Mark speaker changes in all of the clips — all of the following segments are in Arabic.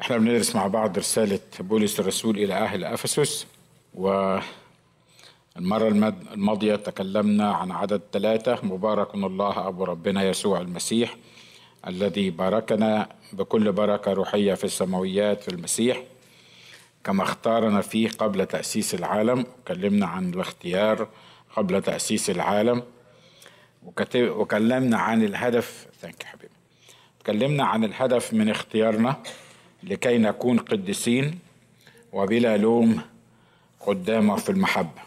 Speaker 1: إحنا بندرس مع بعض رسالة بولس الرسول إلى أهل أفسس والمرة الماضية تكلمنا عن عدد ثلاثة مبارك الله أبو ربنا يسوع المسيح الذي باركنا بكل بركة روحية في السماويات في المسيح كما اختارنا فيه قبل تأسيس العالم وكلمنا عن الاختيار قبل تأسيس العالم وكلمنا عن الهدف ثانك حبيبي اتكلمنا عن الهدف من اختيارنا. لكي نكون قديسين وبلا لوم قدامه في المحبة.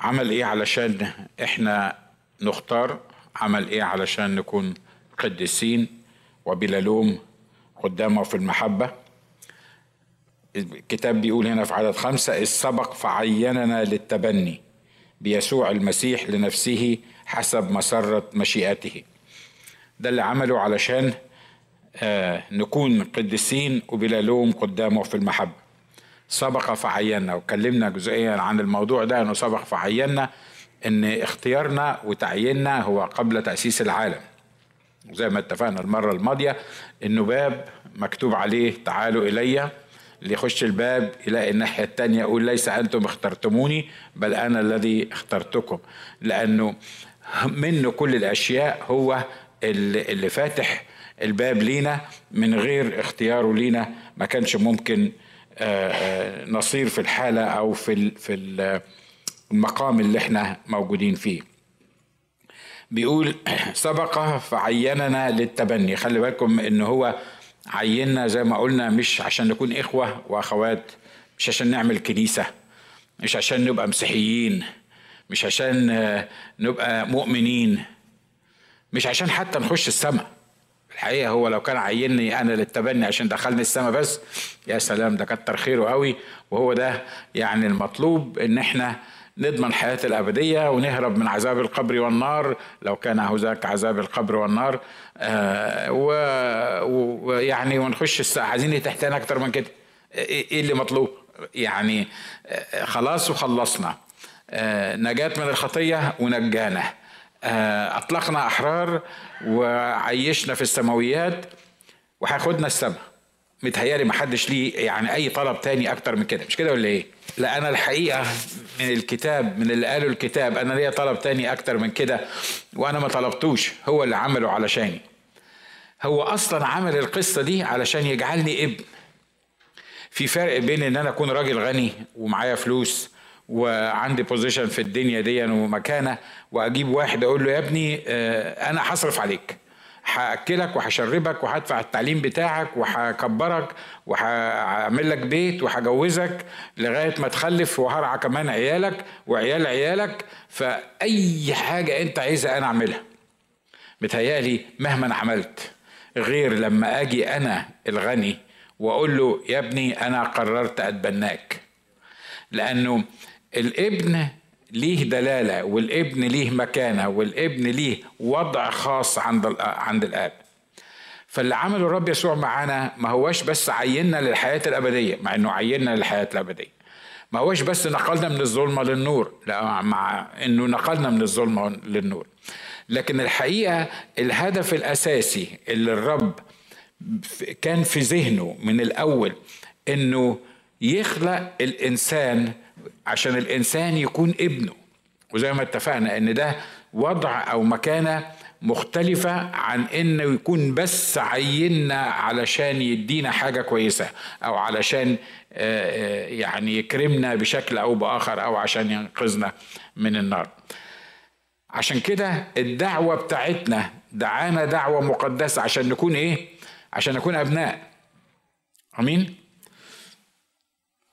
Speaker 1: عمل إيه علشان إحنا نختار؟ عمل إيه علشان نكون قديسين وبلا لوم قدامه في المحبة؟ الكتاب بيقول هنا في عدد خمسة إذ سبق فعيننا للتبني بيسوع المسيح لنفسه حسب مسرة مشيئته. ده اللي عمله علشان نكون قديسين وبلا لوم قدامه في المحبة. سبق فعينا وكلمنا جزئيا عن الموضوع ده إنه سبق فعينا إن اختيارنا وتعييننا هو قبل تأسيس العالم. زي ما اتفقنا المرة الماضية إنه باب مكتوب عليه تعالوا إلي اللي يخش الباب يلاقي الناحية التانية يقول ليس أنتم اخترتموني بل أنا الذي اخترتكم. لأنه منه كل الأشياء هو اللي فاتح الباب لينا من غير اختياره لينا. ما كانش ممكن آه، آه، نصير في الحالة أو في في ال- المقام اللي إحنا موجودين فيه. بيقول سبق فعيننا للتبني. خلي بالكم إن هو عيننا زي ما قلنا مش عشان نكون إخوة وأخوات مش عشان نعمل كنيسة مش عشان نبقى مسيحيين مش عشان آه، نبقى مؤمنين مش عشان حتى نخش السماء. الحقيقة هو لو كان عيني أنا للتبني عشان دخلني السماء بس يا سلام ده كتر خيره قوي. وهو ده يعني المطلوب إن إحنا نضمن حياة الأبدية ونهرب من عذاب القبر والنار. لو كان هذاك عذاب القبر والنار آه ويعني ونخش الس- عايزين تحتنا أكتر من كده. إيه إيه اللي مطلوب؟ يعني آه خلاص وخلصنا. آه نجاة من الخطية ونجانا. أطلقنا أحرار وعيشنا في السماويات وهياخدنا السماء متهيألي ما حدش ليه يعني أي طلب تاني أكتر من كده. مش كده ولا إيه؟ لا أنا الحقيقة من الكتاب من اللي قاله الكتاب أنا ليا طلب تاني أكتر من كده وأنا ما طلبتوش. هو اللي عمله علشاني. هو أصلا عمل القصة دي علشان يجعلني ابن. في فرق بين إن أنا أكون راجل غني ومعايا فلوس وعندي بوزيشن في الدنيا دي ومكانة وأجيب واحد أقول له يا ابني آه، أنا هصرف عليك. هأكلك وهشربك وهدفع التعليم بتاعك وهكبرك وهعمل لك بيت وهجوزك لغاية ما تخلف وهرعى كمان عيالك وعيال عيالك. فأي حاجة أنت عايزها أنا أعملها. متهيألي مهما عملت غير لما أجي أنا الغني وأقول له يا ابني أنا قررت أتبناك. لأنه الابن ليه دلالة والابن ليه مكانة والابن ليه وضع خاص عند عند الآب. فاللي عمله الرب يسوع معانا ما هوش بس عيننا للحياة الأبدية مع إنه عيننا للحياة الأبدية. ما هوش بس نقلنا من الظلمة للنور لا مع إنه نقلنا من الظلمة للنور. لكن الحقيقة الهدف الأساسي اللي الرب كان في ذهنه من الأول إنه يخلق الإنسان عشان الإنسان يكون ابنه. وزي ما اتفقنا إن ده وضع أو مكانة مختلفة عن إنه يكون بس عيننا علشان يدينا حاجة كويسة أو علشان آه، آه، يعني يكرمنا بشكل أو بآخر أو عشان ينقذنا من النار. عشان كده الدعوة بتاعتنا دعانا دعوة مقدسة عشان نكون إيه؟ عشان نكون أبناء. آمين؟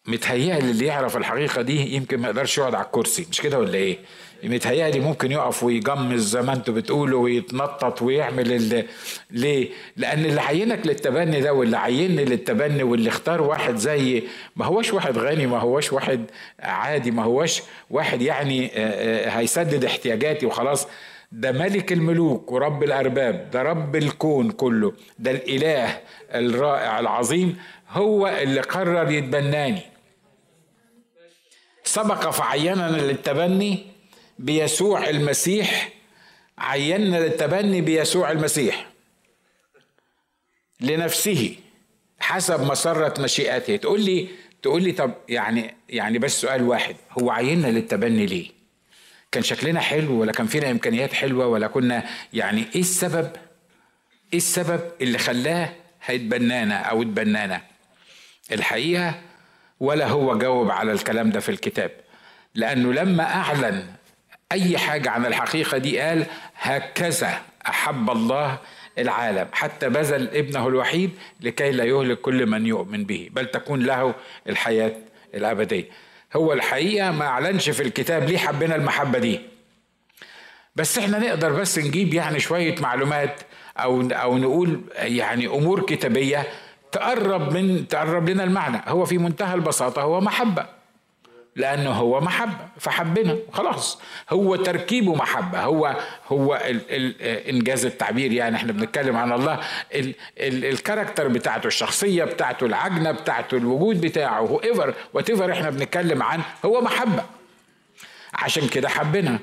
Speaker 1: متهيألي اللي يعرف الحقيقة دي يمكن ما يقدرش يقعد على الكرسي. مش كده ولا إيه؟ متهيألي ممكن يقف ويجمز زي ما أنتوا بتقولوا ويتنطط ويعمل اللي ليه؟ لأن اللي عينك للتبني ده واللي عيني للتبني واللي اختار واحد زي ما هوش واحد غني ما هوش واحد عادي ما هوش واحد يعني آه، آه، هيسدد احتياجاتي وخلاص. ده ملك الملوك ورب الأرباب ده رب الكون كله ده الإله الرائع العظيم هو اللي قرر يتبناني. سبق فعيننا للتبني بيسوع المسيح عيننا للتبني بيسوع المسيح لنفسه حسب مسرة مشيئته تقول لي تقول لي طب يعني يعني بس سؤال واحد هو عيننا للتبني ليه؟ كان شكلنا حلو ولا كان فينا إمكانيات حلوة ولا كنا يعني إيه السبب؟ إيه السبب اللي خلاه هيتبنانا أو اتبنانا؟ الحقيقة ولا هو جاوب على الكلام ده في الكتاب. لأنه لما أعلن أي حاجة عن الحقيقة دي قال هكذا أحب الله العالم. حتى بذل ابنه الوحيد لكي لا يهلك كل من يؤمن به بل تكون له الحياة الأبدية. هو الحقيقة ما أعلنش في الكتاب ليه حبنا المحبة دي. بس إحنا نقدر بس نجيب يعني شوية معلومات أو أو نقول يعني أمور كتابية تقرب من تقرب لنا المعنى. هو في منتهى البساطة هو محبة. لأنه هو محبة فحبنا خلاص. هو تركيبه محبة. هو هو ال ال إنجاز التعبير. يعني إحنا بنتكلم عن الله. ال ال ال character بتاعته الشخصية بتاعته العجنة بتاعته الوجود بتاعه هو ever whatever إحنا بنتكلم عن هو محبة. عشان كده حبنا.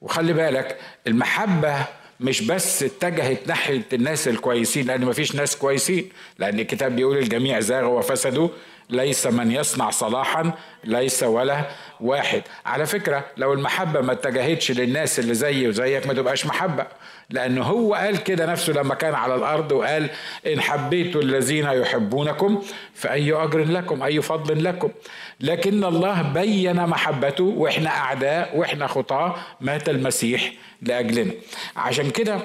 Speaker 1: وخلي بالك المحبة مش بس اتجهت ناحية الناس الكويسين لأن مفيش ناس كويسين لأن الكتاب بيقول الجميع زاغوا وفسدوا. ليس من يصنع صلاحا ليس ولا واحد. على فكرة لو المحبة ما اتجهتش للناس اللي زيي وزيك ما تبقاش محبة. لأنه هو قال كده نفسه لما كان على الأرض وقال إن حبيتوا الذين يحبونكم فأي أجر لكم أي فضل لكم. لكن الله بين محبته وإحنا أعداء وإحنا خطاة مات المسيح لأجلنا. عشان كده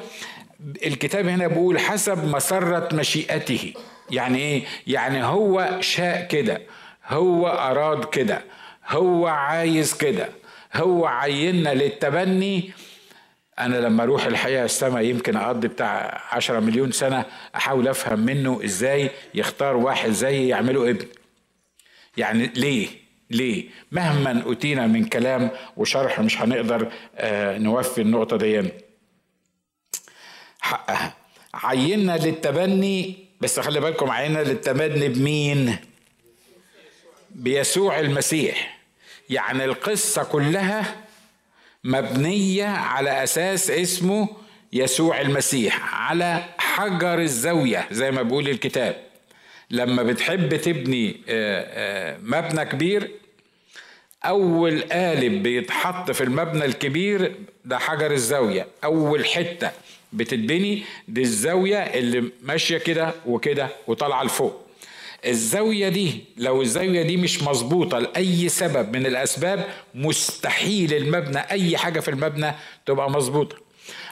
Speaker 1: الكتاب هنا بيقول حسب مسرة مشيئته. يعني إيه؟ يعني هو شاء كده هو أراد كده هو عايز كده هو عيننا للتبني. أنا لما أروح الحقيقة السماء يمكن أقضي بتاع عشرة مليون سنة أحاول أفهم منه إزاي يختار واحد زي يعمله ابن. يعني ليه؟ ليه؟ مهما أتينا من كلام وشرح مش هنقدر آه نوفي النقطة دي. حقها. عيننا للتبني بس خلي بالكم عينا للتبني بمين؟ بيسوع المسيح. يعني القصة كلها مبنية على أساس اسمه يسوع المسيح على حجر الزاوية زي ما بيقول الكتاب. لما بتحب تبني مبنى كبير أول قالب بيتحط في المبنى الكبير ده حجر الزاوية أول حتة. بتتبني دي الزاوية اللي ماشية كده وكده وطالعة لفوق. الزاوية دي لو الزاوية دي مش مظبوطة لأي سبب من الأسباب مستحيل المبنى أي حاجة في المبنى تبقى مظبوطة.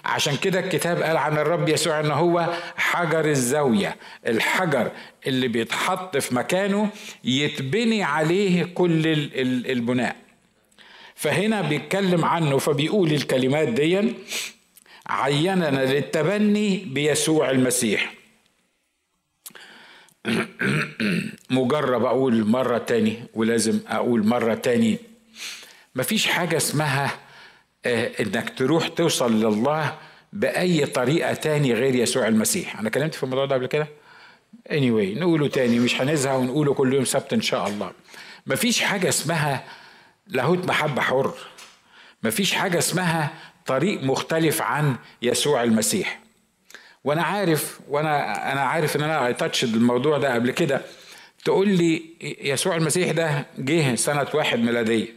Speaker 1: عشان كده الكتاب قال عن الرب يسوع إن هو حجر الزاوية الحجر اللي بيتحط في مكانه يتبني عليه كل البناء. فهنا بيتكلم عنه فبيقول الكلمات دي عيننا للتبني بيسوع المسيح. مجرب أقول مرة تاني ولازم أقول مرة تاني. مفيش حاجة اسمها إنك تروح توصل لله بأي طريقة تاني غير يسوع المسيح. أنا كلمت في الموضوع ده قبل كده؟ Anyway نقوله تاني مش هنزهق ونقوله كل يوم سبت إن شاء الله. مفيش حاجة اسمها لاهوت محبة حر. مفيش حاجة اسمها طريق مختلف عن يسوع المسيح. وأنا عارف وأنا أنا عارف ان أنا تاتش الموضوع ده قبل كده. تقول لي يسوع المسيح ده جه سنة واحد ميلادية.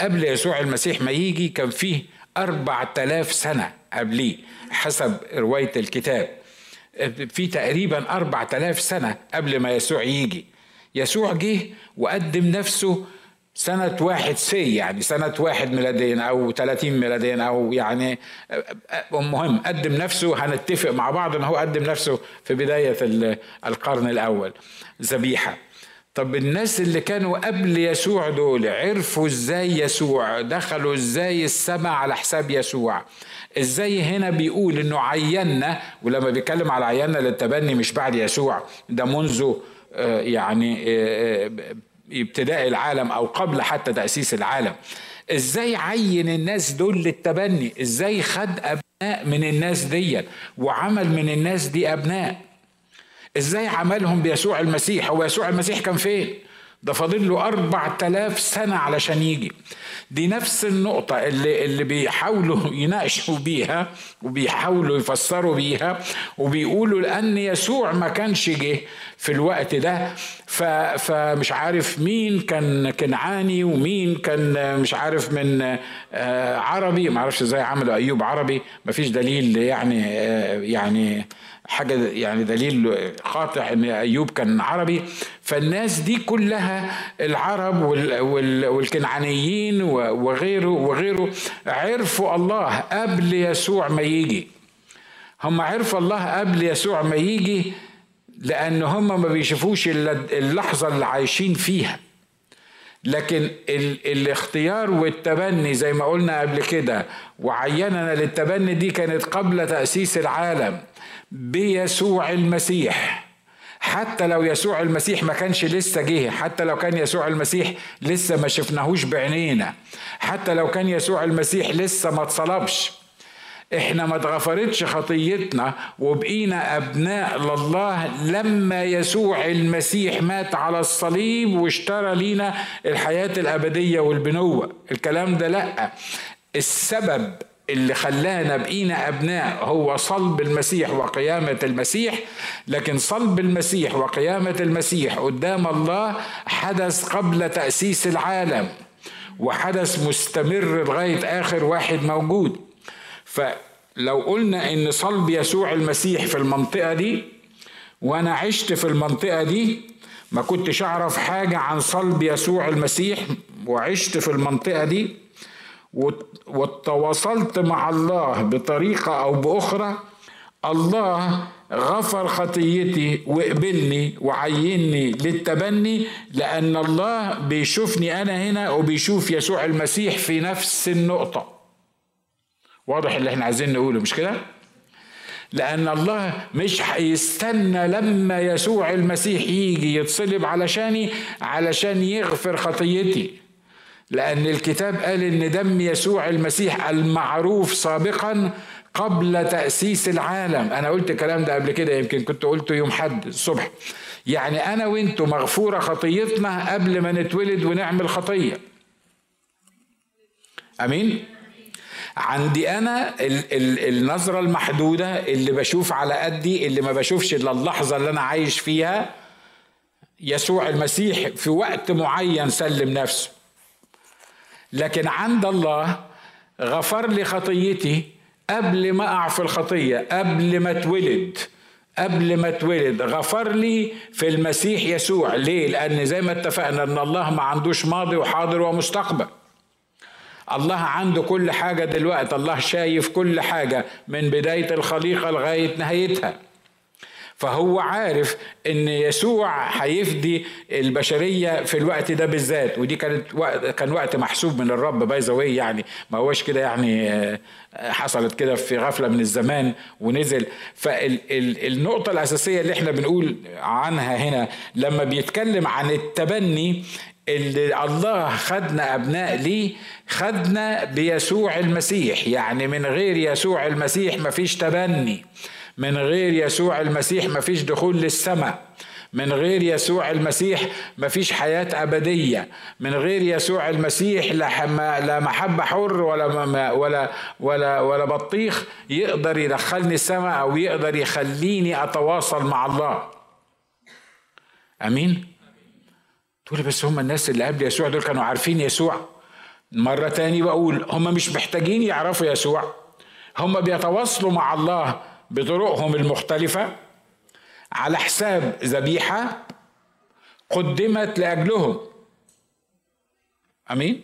Speaker 1: قبل يسوع المسيح ما يجي كان فيه أربع تلاف سنة قبليه حسب رواية الكتاب. في تقريبا أربع تلاف سنة قبل ما يسوع يجي. يسوع جه وقدم نفسه سنة واحد سي يعني سنة واحد ميلاديا أو 30 ميلاديا أو يعني المهم قدم نفسه هنتفق مع بعض إن هو قدم نفسه في بداية القرن الأول. ذبيحة. طب الناس اللي كانوا قبل يسوع دول عرفوا إزاي يسوع؟ دخلوا إزاي السماء على حساب يسوع؟ إزاي هنا بيقول إنه عينا ولما بيتكلم على عينا للتبني مش بعد يسوع ده منذ يعني ابتداء العالم أو قبل حتى تأسيس العالم. إزاي عين الناس دول للتبني؟ إزاي خد أبناء من الناس دي وعمل من الناس دي أبناء؟ إزاي عملهم بيسوع المسيح؟ هو يسوع المسيح كان فين؟ ده فاضل له أربع تلاف سنة علشان يجي. دي نفس النقطة اللي, اللي بيحاولوا يناقشوا بيها وبيحاولوا يفسروا بيها وبيقولوا لأن يسوع ما كانش جه في الوقت ده. فمش عارف مين كان كنعاني ومين كان مش عارف من آه، عربي. ما أعرفش إزاي عملوا أيوب عربي. ما فيش دليل يعني آه، يعني حاجة يعني دليل قاطع إن أيوب كان عربي. فالناس دي كلها العرب والكنعانيين وغيره وغيره عرفوا الله قبل يسوع ما يجي. هم عرفوا الله قبل يسوع ما يجي لأن هم ما بيشوفوش إلا اللحظة اللي عايشين فيها. لكن ال الاختيار والتبني زي ما قلنا قبل كده وعيننا للتبني دي كانت قبل تأسيس العالم. بيسوع المسيح. حتى لو يسوع المسيح ما كانش لسه جه حتى لو كان يسوع المسيح لسه ما شفناهوش بعينينا حتى لو كان يسوع المسيح لسه ما اتصلبش إحنا ما اتغفرتش خطيتنا وبقينا أبناء لله لما يسوع المسيح مات على الصليب واشترى لينا الحياة الأبدية والبنوة. الكلام ده لأ. السبب اللي خلانا بقينا أبناء هو صلب المسيح وقيامة المسيح لكن صلب المسيح وقيامة المسيح قدام الله حدث قبل تأسيس العالم وحدث مستمر لغاية آخر واحد موجود. فلو قلنا إن صلب يسوع المسيح في المنطقة دي وأنا عشت في المنطقة دي ما كنتش أعرف حاجة عن صلب يسوع المسيح وعشت في المنطقة دي وتواصلت مع الله بطريقة أو بأخرى الله غفر خطيتي وقبلني وعيني للتبني لأن الله بيشوفني أنا هنا وبيشوف يسوع المسيح في نفس النقطة واضح اللي إحنا عايزين نقوله مش كده؟ لأن الله مش هيستنى لما يسوع المسيح يجي يتصلب علشاني علشان يغفر خطيتي لأن الكتاب قال إن دم يسوع المسيح المعروف سابقا قبل تأسيس العالم. أنا قلت الكلام ده قبل كده يمكن كنت قلته يوم حد الصبح. يعني أنا وإنتوا مغفورة خطيتنا قبل ما نتولد ونعمل خطية. أمين؟ عندي أنا ال ال النظرة المحدودة اللي بشوف على قدي اللي ما بشوفش إلا اللحظة اللي أنا عايش فيها. يسوع المسيح في وقت معين سلم نفسه. لكن عند الله غفر لي خطيتي قبل ما اقع في الخطية قبل ما اتولد قبل ما اتولد. غفر لي في المسيح يسوع. ليه؟ لأن زي ما اتفقنا إن الله ما عندوش ماضي وحاضر ومستقبل. الله عنده كل حاجة دلوقتي. الله شايف كل حاجة من بداية الخليقة لغاية نهايتها. فهو عارف إن يسوع هيفدي البشرية في الوقت ده بالذات ودي كانت وقت كان وقت محسوب من الرب باي يعني ما هوش كده يعني آه، حصلت كده في غفلة من الزمان ونزل. فالنقطه الأساسية اللي إحنا بنقول عنها هنا لما بيتكلم عن التبني اللي الله خدنا أبناء ليه خدنا بيسوع المسيح. يعني من غير يسوع المسيح مفيش تبني. من غير يسوع المسيح مفيش دخول للسماء. من غير يسوع المسيح مفيش حياة أبدية. من غير يسوع المسيح لا محبة حر ولا ولا ولا ولا بطيخ يقدر يدخلني السماء أو يقدر يخليني أتواصل مع الله. أمين؟ تقولي بس هم الناس اللي قبل يسوع دول كانوا عارفين يسوع. مرة تاني بقول هم مش محتاجين يعرفوا يسوع. هم بيتواصلوا مع الله. بطرقهم المختلفة على حساب ذبيحة قدمت لأجلهم. أمين؟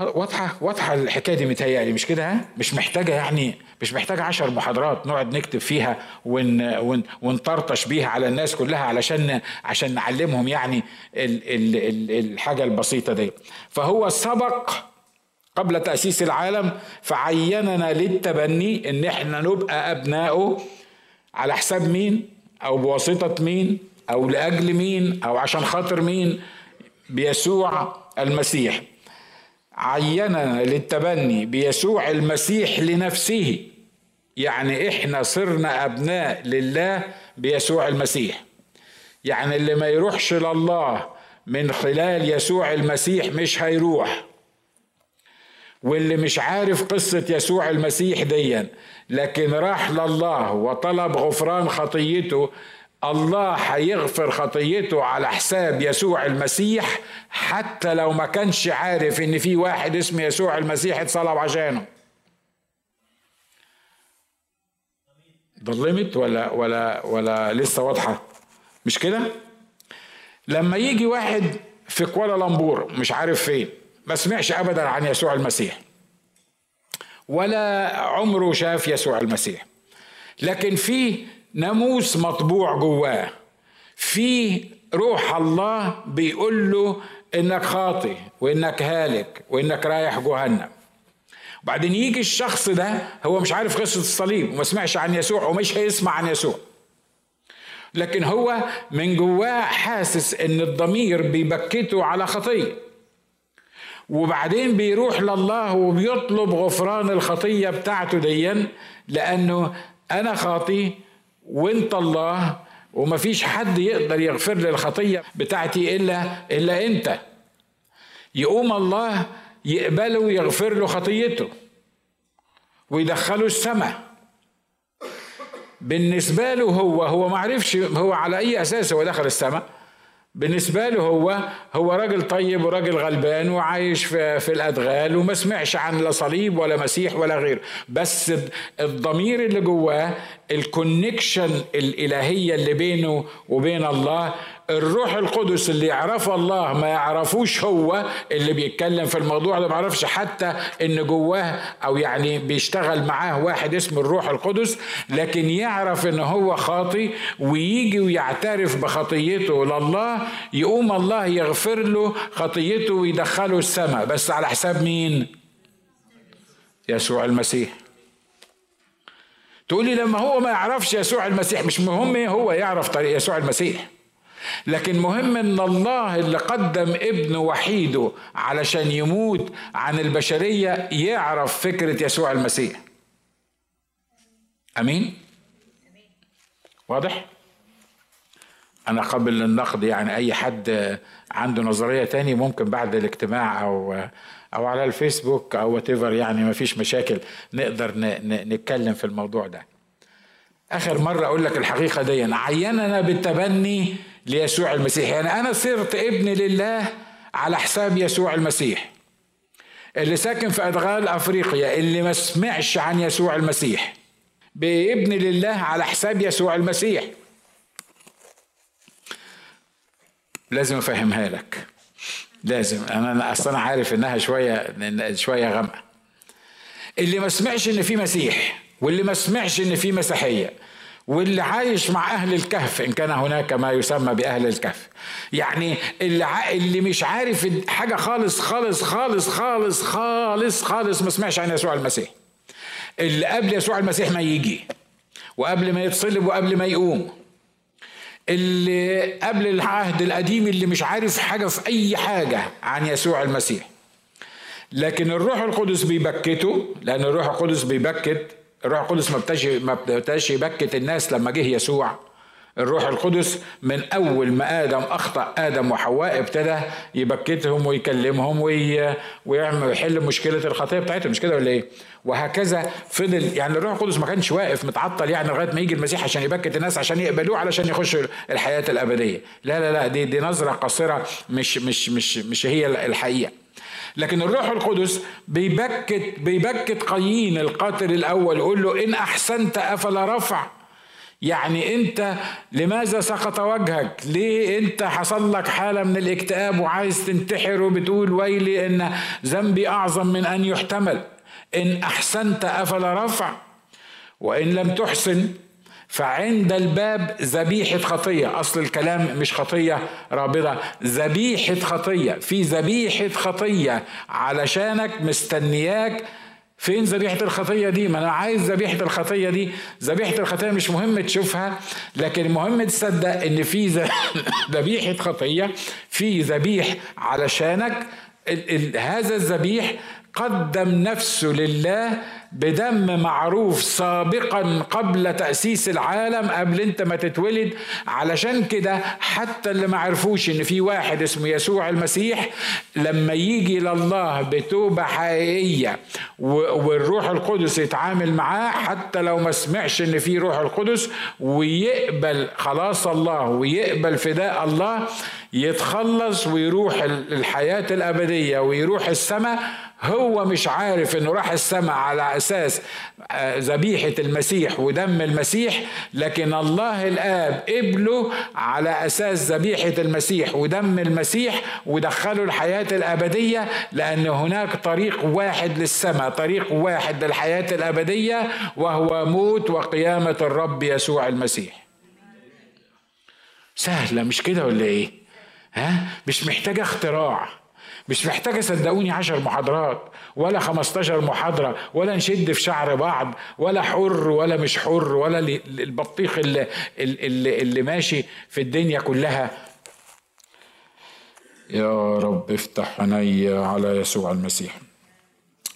Speaker 1: واضحة واضحة الحكاية دي متهيألي مش كده؟ ها؟ مش محتاجة يعني مش محتاجة عشر محاضرات نقعد نكتب فيها ون ون ونطرطش بيها على الناس كلها علشان عشان نعلمهم يعني ال ال ال الحاجة البسيطة دي. فهو سبق قبل تأسيس العالم فعيننا للتبني إن إحنا نبقى ابنائه على حساب مين؟ أو بواسطة مين؟ أو لأجل مين؟ أو عشان خاطر مين؟ بيسوع المسيح. عيننا للتبني بيسوع المسيح لنفسه. يعني إحنا صرنا أبناء لله بيسوع المسيح. يعني اللي ما يروحش لله من خلال يسوع المسيح مش هيروح. واللي مش عارف قصة يسوع المسيح ديا لكن راح لله وطلب غفران خطيته. الله هيغفر خطيته على حساب يسوع المسيح حتى لو ما كانش عارف إن في واحد اسمه يسوع المسيح اتصلب عشانه. ضلمت ولا ولا ولا لسه واضحة؟ مش كده؟ لما يجي واحد في كوالالمبور مش عارف فين. ما سمعش ابدا عن يسوع المسيح. ولا عمره شاف يسوع المسيح. لكن في ناموس مطبوع جواه. في روح الله بيقول له إنك خاطي وإنك هالك وإنك رايح جهنم. وبعدين يجي الشخص ده هو مش عارف قصة الصليب وما سمعش عن يسوع ومش هيسمع عن يسوع. لكن هو من جواه حاسس إن الضمير بيبكته على خطية. وبعدين بيروح لله وبيطلب غفران الخطية بتاعته ديا لأنه أنا خاطي وأنت الله ومفيش حد يقدر يغفر لي الخطية بتاعتي إلا إلا أنت. يقوم الله يقبله ويغفر له خطيته ويدخله السماء. بالنسبة له هو هو ما عرفش هو على أي أساس هو دخل السماء. بالنسبة له هو هو راجل طيب وراجل غلبان وعايش في, في الأدغال وما سمعش عن لا صليب ولا مسيح ولا غيره. بس الضمير اللي جواه الكونكشن الإلهية اللي بينه وبين الله الروح القدس اللي يعرف الله ما يعرفوش هو اللي بيتكلم في الموضوع ده ما يعرفش حتى إن جواه أو يعني بيشتغل معاه واحد اسمه الروح القدس لكن يعرف إن هو خاطي ويجي ويعترف بخطيته لله يقوم الله يغفر له خطيته ويدخله السماء. بس على حساب مين؟ يسوع المسيح. تقولي لما هو ما يعرفش يسوع المسيح مش مهم هو يعرف طريق يسوع المسيح. لكن مهم إن الله اللي قدم ابنه وحيده علشان يموت عن البشرية يعرف فكرة يسوع المسيح. أمين؟ واضح؟ أنا قبل النقد يعني أي حد عنده نظرية تاني ممكن بعد الاجتماع أو أو على الفيسبوك أو وات يعني ما فيش مشاكل نقدر نتكلم في الموضوع ده. آخر مرة أقول لك الحقيقة دي عيننا بالتبني ليسوع المسيح. يعني أنا صرت ابن لله على حساب يسوع المسيح. اللي ساكن في أدغال أفريقيا اللي ما سمعش عن يسوع المسيح بابن لله على حساب يسوع المسيح. لازم أفهمها لك. لازم. أنا أصلا عارف إنها شوية شوية غامقة. اللي ما سمعش إن في مسيح واللي ما سمعش إن في مسيحية واللي عايش مع أهل الكهف إن كان هناك ما يسمى بأهل الكهف. يعني اللي ع... اللي مش عارف حاجة خالص خالص خالص خالص خالص خالص ما سمعش عن يسوع المسيح. اللي قبل يسوع المسيح ما يجي وقبل ما يتصلب وقبل ما يقوم. اللي قبل العهد القديم اللي مش عارف حاجة في أي حاجة عن يسوع المسيح. لكن الروح القدس بيبكته لأن الروح القدس بيبكت الروح القدس ما ابتداش ما يبكت الناس لما جه يسوع. الروح القدس من أول ما آدم أخطأ آدم وحواء ابتدى يبكتهم ويكلمهم وي... ويعمل ويحل مشكلة الخطيه بتاعتهم مش كده ولا إيه؟ وهكذا فضل يعني الروح القدس ما كانش واقف متعطل يعني لغاية ما يجي المسيح عشان يبكت الناس عشان يقبلوه علشان يخشوا الحياة الأبدية. لا لا لا دي دي نظرة قصيره مش مش مش مش هي الحقيقة. لكن الروح القدس بيبكت بيبكت قايين القاتل الأول يقول له إن أحسنت أفلا رفع. يعني انت لماذا سقط وجهك؟ ليه انت حصل لك حالة من الاكتئاب وعايز تنتحر وبتقول ويلي ان ذنبي اعظم من ان يحتمل؟ إن أحسنت أفلا رفع وإن لم تحسن فعند الباب ذبيحة خطية. أصل الكلام مش خطية رابضة ذبيحة خطية في ذبيحة خطية علشانك مستنياك فين ذبيحة الخطية دي؟ ما أنا عايز ذبيحة الخطية دي، ذبيحة الخطية مش مهم تشوفها، لكن المهم تصدق إن في ذبيحة خطية، في ذبيح علشانك هذا الذبيح قدم نفسه لله بدم معروف سابقا قبل تأسيس العالم قبل أنت ما تتولد. علشان كده حتى اللي ما عرفوش إن في واحد اسمه يسوع المسيح لما يجي لله بتوبة حقيقية والروح القدس يتعامل معاه حتى لو ما سمعش إن في روح القدس ويقبل خلاص الله ويقبل فداء الله يتخلص ويروح الحياة الأبدية ويروح السماء هو مش عارف إنه راح السماء على أساس آه، ذبيحة المسيح ودم المسيح لكن الله الآب قبله على أساس ذبيحة المسيح ودم المسيح ودخله الحياة الأبدية لأن هناك طريق واحد للسماء طريق واحد للحياة الأبدية وهو موت وقيامة الرب يسوع المسيح. سهلة مش كده ولا إيه؟ ها؟ مش محتاجة اختراع. مش محتاجة صدقوني عشر محاضرات ولا خمستاشر محاضرة ولا نشد في شعر بعض ولا حر ولا مش حر ولا البطيخ اللي, اللي, اللي ماشي في الدنيا كلها. يا رب افتح عيني على يسوع المسيح.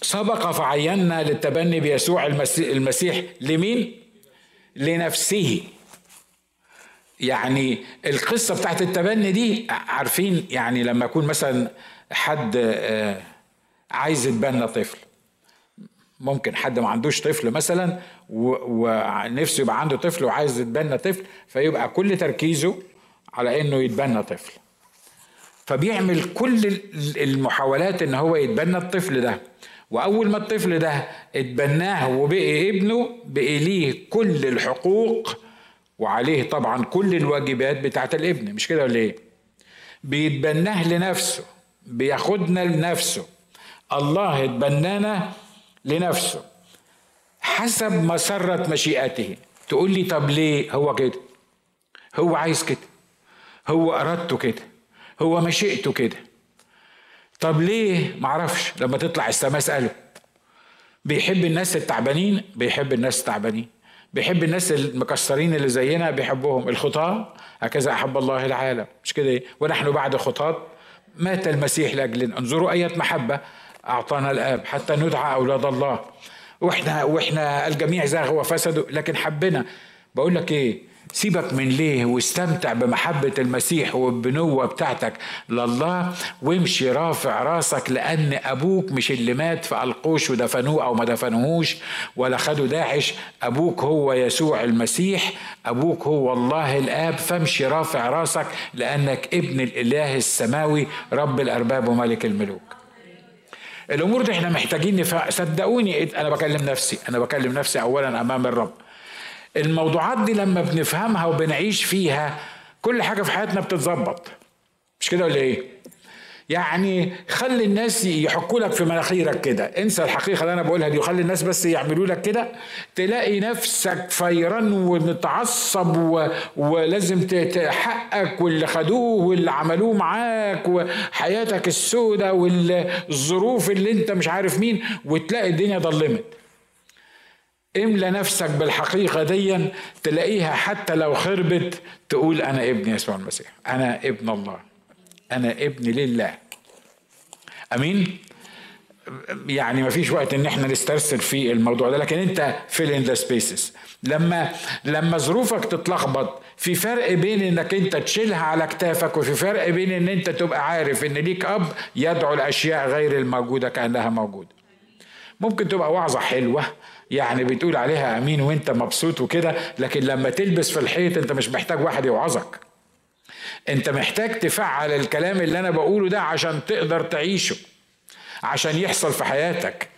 Speaker 1: سبق فعينا للتبني بيسوع المسيح لمين؟ لنفسه. يعني القصة بتاعت التبني دي عارفين يعني لما يكون مثلا حد آه، عايز يتبنى طفل. ممكن حد ما عندوش طفل مثلا ونفسه يبقى عنده طفل وعايز يتبنى طفل فيبقى كل تركيزه على إنه يتبنى طفل. فبيعمل كل المحاولات إن هو يتبنى الطفل ده. وأول ما الطفل ده اتبناه وبقي ابنه بقي ليه كل الحقوق وعليه طبعا كل الواجبات بتاعت الابن. مش كده ولا إيه؟ بيتبناه لنفسه. بياخدنا لنفسه. الله اتبنانا لنفسه. حسب مسرة مشيئته. تقول لي طب ليه هو كده؟ هو عايز كده. هو إرادته كده. هو مشيئته كده. طب ليه؟ معرفش. لما تطلع السماء اساله بيحب الناس التعبانين؟ بيحب الناس التعبانين. بيحب الناس المكسرين اللي زينا؟ بيحبهم. الخطاة؟ هكذا أحب الله العالم. مش كده إيه؟ ونحن بعد خطاة. مات المسيح لاجلنا انظروا اية محبة أعطانا الآب حتى ندعى أولاد الله. وإحنا وإحنا الجميع زاغوا وفسدوا لكن حبنا. بقول لك إيه؟ سيبك من ليه واستمتع بمحبة المسيح والبنوة بتاعتك لله وامشي رافع راسك لأن أبوك مش اللي مات فألقوش ودفنوه أو ما دفنوهوش ولا خدوا داعش. أبوك هو يسوع المسيح أبوك هو الله الآب. فامشي رافع راسك لأنك ابن الإله السماوي رب الأرباب وملك الملوك. الأمور دي إحنا محتاجين صدقوني أنا بكلم نفسي أنا بكلم نفسي اولا أمام الرب. الموضوعات دي لما بنفهمها وبنعيش فيها كل حاجة في حياتنا بتتظبط. مش كده ولا إيه؟ يعني خلي الناس يحكوا لك في مناخيرك كده. انسى الحقيقة اللي أنا بقولها دي وخلي الناس بس يعملوا لك كده. تلاقي نفسك فيران ومتعصب و... ولازم تحقق واللي خدوه واللي عملوه معاك وحياتك السوداء والظروف اللي أنت مش عارف مين وتلاقي الدنيا ضلمت املى نفسك بالحقيقة دي تلاقيها حتى لو خربت تقول أنا ابن يسوع المسيح أنا ابن الله أنا ابن لله. أمين؟ يعني ما فيش وقت إن إحنا نسترسل في الموضوع ده لكن أنت fill in the spaces لما لما ظروفك تتلخبط في فرق بين إنك أنت تشيلها على كتافك وفي فرق بين إن أنت تبقى عارف إن ليك أب يدعو الأشياء غير الموجودة كأنها موجودة. ممكن تبقى وعظة حلوة يعني بتقول عليها أمين وأنت مبسوط وكده لكن لما تلبس في الحيط أنت مش محتاج واحد يوعظك. أنت محتاج تفعل الكلام اللي أنا بقوله ده عشان تقدر تعيشه عشان يحصل في حياتك.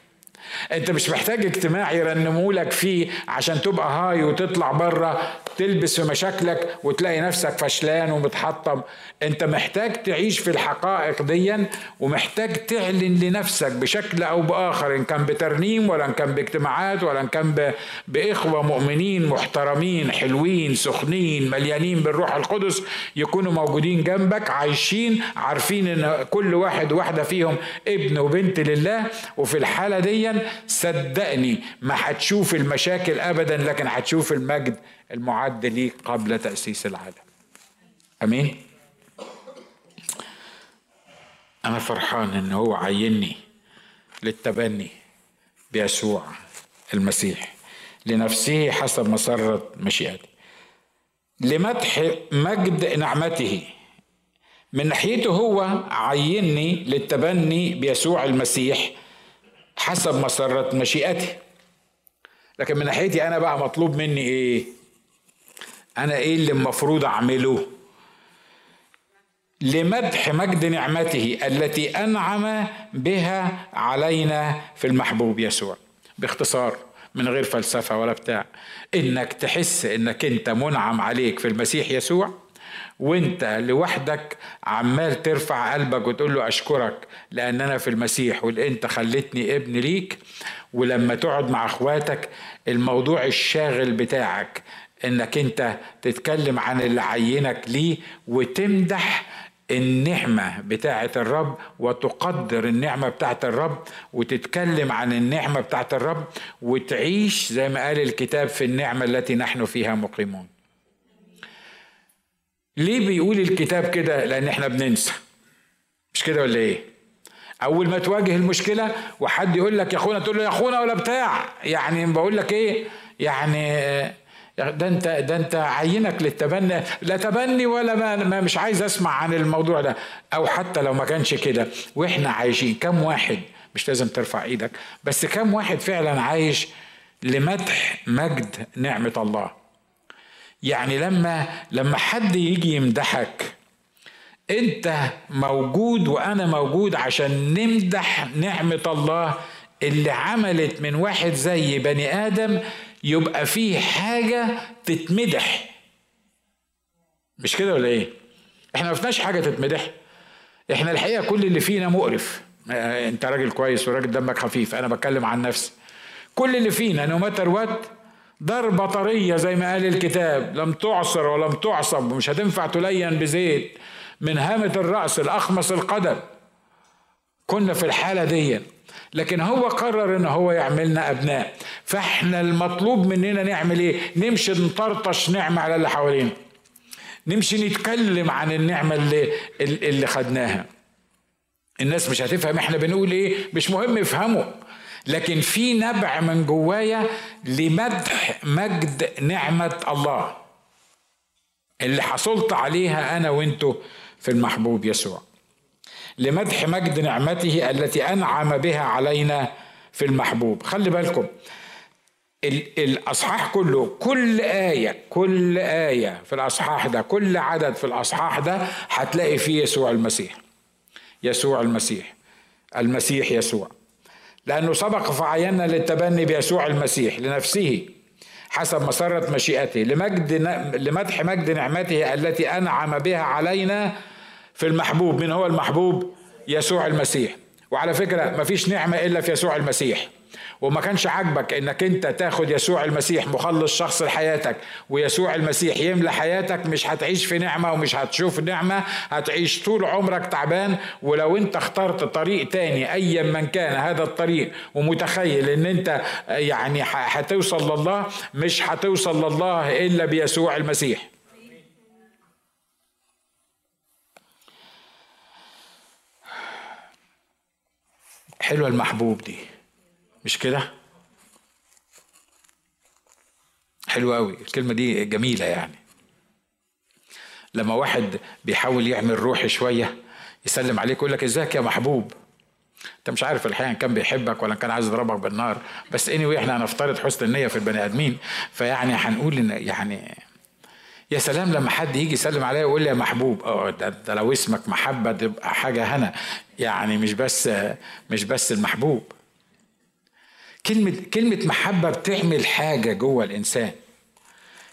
Speaker 1: انت مش محتاج اجتماع يرنمولك فيه عشان تبقى هاي وتطلع بره تلبس في مشاكلك وتلاقي نفسك فشلان ومتحطم. انت محتاج تعيش في الحقائق ديا ومحتاج تعلن لنفسك بشكل أو بآخر إن كان بترنيم ولا إن كان باجتماعات ولا إن كان بإخوة مؤمنين محترمين حلوين سخنين مليانين بالروح القدس يكونوا موجودين جنبك عايشين عارفين إن كل واحد واحدة فيهم ابن وبنت لله. وفي الحالة ديا صدقني ما هتشوف المشاكل ابدا لكن هتشوف المجد المعد ليك قبل تأسيس العالم. آمين؟ أنا فرحان إن هو عيني للتبني بيسوع المسيح. لنفسه حسب مسرة مشيئته لمدح مجد نعمته. من ناحيته هو عيني للتبني بيسوع المسيح حسب مسرة مشيئته لكن من ناحيتي أنا بقى مطلوب مني إيه؟ أنا إيه اللي المفروض أعمله؟ لمدح مجد نعمته التي أنعم بها علينا في المحبوب يسوع. باختصار من غير فلسفة ولا بتاع. إنك تحس إنك أنت منعم عليك في المسيح يسوع وانت لوحدك عمال ترفع قلبك وتقول له أشكرك لأن أنا في المسيح وانت خلتني ابن ليك. ولما تقعد مع أخواتك الموضوع الشاغل بتاعك إنك أنت تتكلم عن اللي عينك ليه وتمدح النعمة بتاعة الرب وتقدر النعمة بتاعة الرب وتتكلم عن النعمة بتاعة الرب وتعيش زي ما قال الكتاب في النعمة التي نحن فيها مقيمون. ليه بيقول الكتاب كده؟ لأن إحنا بننسى. مش كده ولا إيه؟ أول ما تواجه المشكلة وحد يقول لك يا أخونا تقول له يا أخونا ولا بتاع. يعني بقول لك إيه؟ يعني ده أنت ده أنت عينك للتبني. لا تبني ولا ما, ما مش عايز أسمع عن الموضوع ده. أو حتى لو ما كانش كده وإحنا عايشين. كم واحد مش لازم ترفع إيدك بس كم واحد فعلا عايش لمدح مجد نعمة الله؟ يعني لما لما حد يجي يمدحك انت موجود وأنا موجود عشان نمدح نعمة الله اللي عملت من واحد زي بني آدم يبقى فيه حاجة تتمدح. مش كده ولا إيه؟ إحنا ما فيناش حاجة تتمدح. إحنا الحقيقة كل اللي فينا مقرف. آه، أنت راجل كويس وراجل دمك خفيف أنا بتكلم عن نفسي. كل اللي فينا no matter what ضربة طرية زي ما قال الكتاب. لم تعصر ولم تعصب ومش هتنفع تلين بزيت. من هامة الرأس الأخمص القدم. كنا في الحالة دي. لكن هو قرر إن هو يعملنا أبناء. فإحنا المطلوب مننا نعمل إيه؟ نمشي نطرطش نعمة على اللي حوالينا. نمشي نتكلم عن النعمة اللي, اللي خدناها. الناس مش هتفهم إحنا بنقول إيه؟ مش مهم يفهموا. لكن في نبع من جوايا لمدح مجد نعمة الله. اللي حصلت عليها أنا وأنتو في المحبوب يسوع. لمدح مجد نعمته التي أنعم بها علينا في المحبوب. خلي بالكم الأصحاح كله كل آية كل آية في الأصحاح ده كل عدد في الأصحاح ده هتلاقي فيه يسوع المسيح. يسوع المسيح. المسيح يسوع. لأنه سبق فعينا للتبني بيسوع المسيح لنفسه حسب مسرة مشيئته لمجد لمدح مجد نعمته التي أنعم بها علينا في المحبوب. من هو المحبوب؟ يسوع المسيح. وعلى فكرة مفيش نعمة إلا في يسوع المسيح. وما كانش عاجبك إنك أنت تاخد يسوع المسيح مخلص شخص لحياتك ويسوع المسيح يملى حياتك مش هتعيش في نعمة ومش هتشوف نعمة هتعيش طول عمرك تعبان. ولو أنت اخترت طريق تاني ايا من كان هذا الطريق ومتخيل إن أنت يعني هتوصل لله مش هتوصل لله إلا بيسوع المسيح. حلوة المحبوب دي. مش كده؟ حلو قوي. الكلمة دي جميلة يعني. لما واحد بيحاول يعمل روحي شوية يسلم عليك يقول لك إزيك يا محبوب؟ أنت مش عارف الحقيقة كان بيحبك ولا كان عايز يضربك بالنار. بس اني anyway إحنا هنفترض حسن النية في البني آدمين. فيعني هنقول إن يعني يا سلام لما حد يجي يسلم عليا ويقول لي يا محبوب. آه ده, ده لو اسمك محبة تبقى حاجة هنا. يعني مش بس مش بس المحبوب. كلمة كلمة محبة بتعمل حاجة جوه الإنسان.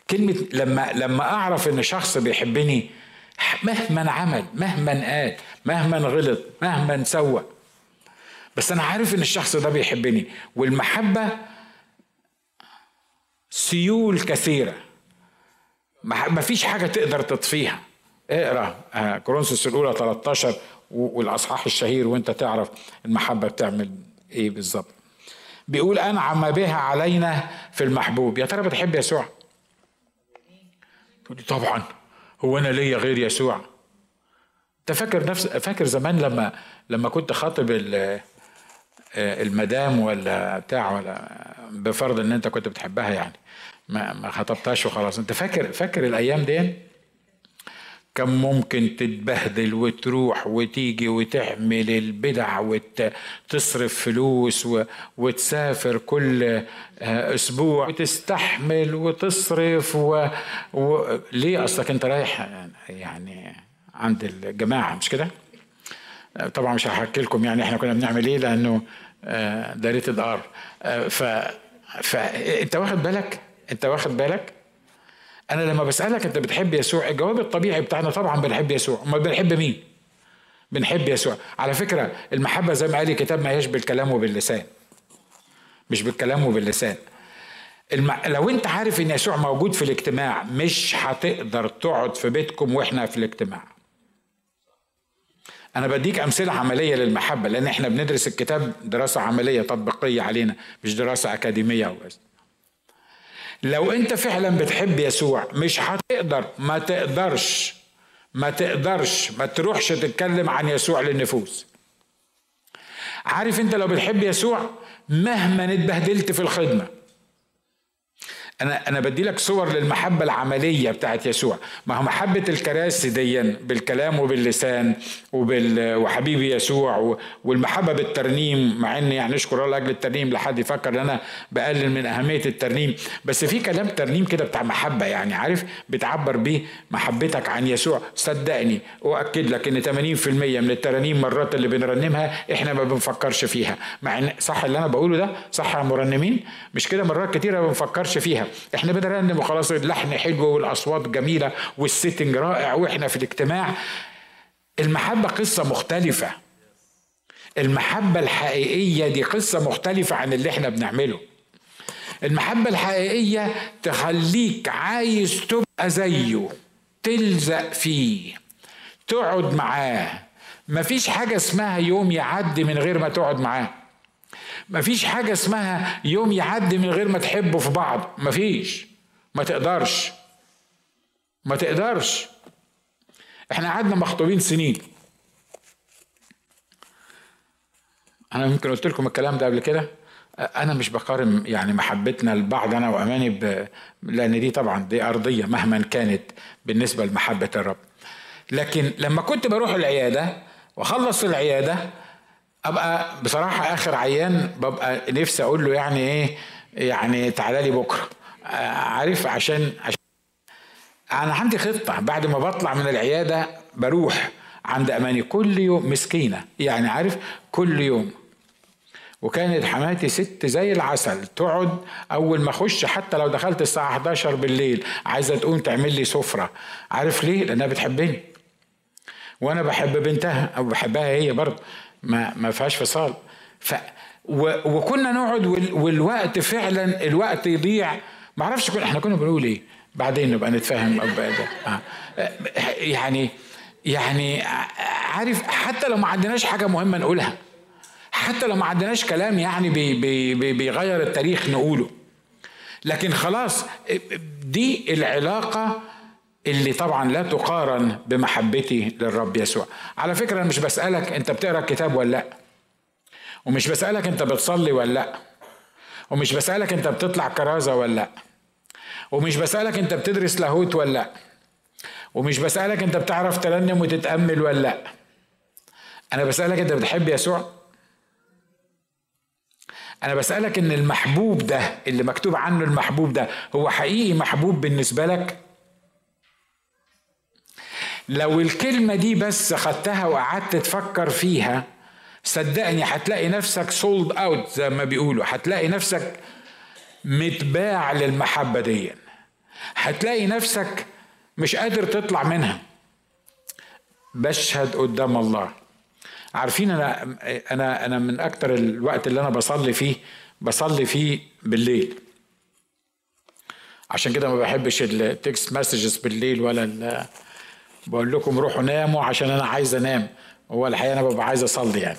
Speaker 1: كلمة لما لما أعرف إن شخص بيحبني مهما عمل مهما قال مهما غلط مهما سوى بس أنا عارف إن الشخص ده بيحبني. والمحبة سيول كثيرة. ما فيش حاجة تقدر تطفيها. اقرأ آه، كورنثوس الأولى 13 والأصحاح الشهير وأنت تعرف المحبة بتعمل إيه بالظبط. بيقول أنعم بها علينا في المحبوب. يا ترى بتحب يسوع؟ تقول طبعا. هو أنا ليا غير يسوع. أنت فاكر نفس فاكر زمان لما لما كنت خاطب آه، المدام ولا بتاع ولا بفرض إن أنت كنت بتحبها يعني. ما ما خطبتهاش وخلاص. أنت فاكر فاكر الأيام دي كم ممكن تتبهدل وتروح وتيجي وتعمل البدع وتصرف فلوس وتسافر كل آه، أسبوع وتستحمل وتصرف و... و... ليه أصلك أنت رايح؟ يعني عند الجماعة مش كده؟ طبعا مش هحكي لكم يعني إحنا كنا بنعمل إيه لأنه آه، ده rated R آه، ف فانت واخد بالك؟ أنت واخد بالك؟ أنا لما بسألك أنت بتحب يسوع الجواب الطبيعي بتاعنا طبعا بنحب يسوع. أمال بنحب مين؟ بنحب يسوع. على فكرة المحبة زي ما قال الكتاب ما هيش بالكلام وباللسان. مش بالكلام وباللسان. الم... لو أنت عارف إن يسوع موجود في الاجتماع مش هتقدر تقعد في بيتكم وإحنا في الاجتماع. أنا بديك أمثلة عملية للمحبة لأن إحنا بندرس الكتاب دراسة عملية تطبيقية علينا مش دراسة أكاديمية بس. لو انت فعلا بتحب يسوع مش هتقدر ما تقدرش ما تقدرش ما تروحش تتكلم عن يسوع للنفوس. عارف انت لو بتحب يسوع مهما اتبهدلت في الخدمة أنا أنا بدي لك صور للمحبة العملية بتاعت يسوع. ما هو محبة الكراسي دي بالكلام وباللسان وبال وحبيبي يسوع والمحبة بالترنيم مع ان يعني أشكر الله لأجل الترنيم لحد يفكر إن أنا بقلل من أهمية الترنيم. بس في كلام ترنيم كده بتاع محبة يعني عارف؟ بتعبر بيه محبتك عن يسوع. صدقني واكد لك إن 80% من الترانيم مرات اللي بنرنمها إحنا ما بنفكرش فيها. مع إن صح اللي أنا بقوله ده؟ صح يا مرنمين؟ مش كده مرات كتيره ما بنفكرش فيها. إحنا بنرنم وخلاص اللحن حلو والأصوات جميلة والسيتنج رائع وإحنا في الاجتماع. المحبة قصة مختلفة. المحبة الحقيقية دي قصة مختلفة عن اللي إحنا بنعمله. المحبة الحقيقية تخليك عايز تبقى زيه تلزق فيه تقعد معاه. مفيش حاجة اسمها يوم يعدي من غير ما تقعد معاه. مفيش حاجة اسمها يوم يعدي من غير ما تحبوا في بعض. مفيش. ما تقدرش. ما تقدرش. إحنا قعدنا مخطوبين سنين. أنا يمكن قلت لكم الكلام ده قبل كده. أنا مش بقارن يعني محبتنا لبعض أنا وأماني ب... لأن دي طبعا دي أرضية مهما كانت بالنسبة لمحبة الرب. لكن لما كنت بروح العيادة وأخلص العيادة أبقى بصراحة آخر عيان ببقى نفسي أقول له يعني إيه يعني تعالى لي بكرة. عارف عشان عشان أنا عندي خطة. بعد ما بطلع من العيادة بروح عند أماني. كل يوم مسكينة. يعني عارف كل يوم. وكانت حماتي ست زي العسل. تقعد أول ما أخش حتى لو دخلت الساعة 11 بالليل عايزة تقوم تعمل لي سفرة. عارف ليه؟ لأنها بتحبني. وأنا بحب بنتها أو بحبها هي برضه ما ما فيهاش فصال. ف و... وكنا نقعد وال... والوقت فعلا الوقت يضيع. ما أعرفش كنا إحنا كنا بنقول إيه؟ بعدين نبقى نتفاهم آه. يعني يعني عارف حتى لو ما عندناش حاجة مهمة نقولها حتى لو ما عندناش كلام يعني بي بي بيغير التاريخ نقوله. لكن خلاص دي العلاقة اللي طبعا لا تقارن بمحبتي للرب يسوع. على فكرة أنا مش بسألك أنت بتقرأ الكتاب ولا لأ ومش بسألك أنت بتصلي ولا لأ ومش بسألك أنت بتطلع كرازة ولا لأ ومش بسألك أنت بتدرس لاهوت ولا لأ ومش بسألك أنت بتعرف ترنم وتتأمل ولا لأ. أنا بسألك أنت بتحب يسوع؟ أنا بسألك إن المحبوب ده اللي مكتوب عنه المحبوب ده هو حقيقي محبوب بالنسبة لك؟ لو الكلمة دي بس خدتها وقعدت تفكر فيها صدقني هتلاقي نفسك sold out زي ما بيقولوا. هتلاقي نفسك متباع للمحبة دي. هتلاقي نفسك مش قادر تطلع منها. بشهد قدام الله. عارفين أنا أنا أنا من أكتر الوقت اللي أنا بصلي فيه بصلي فيه بالليل. عشان كده ما بحبش التكست مسجز بالليل ولا بقول لكم روحوا ناموا عشان أنا عايز أنام. هو الحقيقة أنا ببقى عايز أصلي يعني.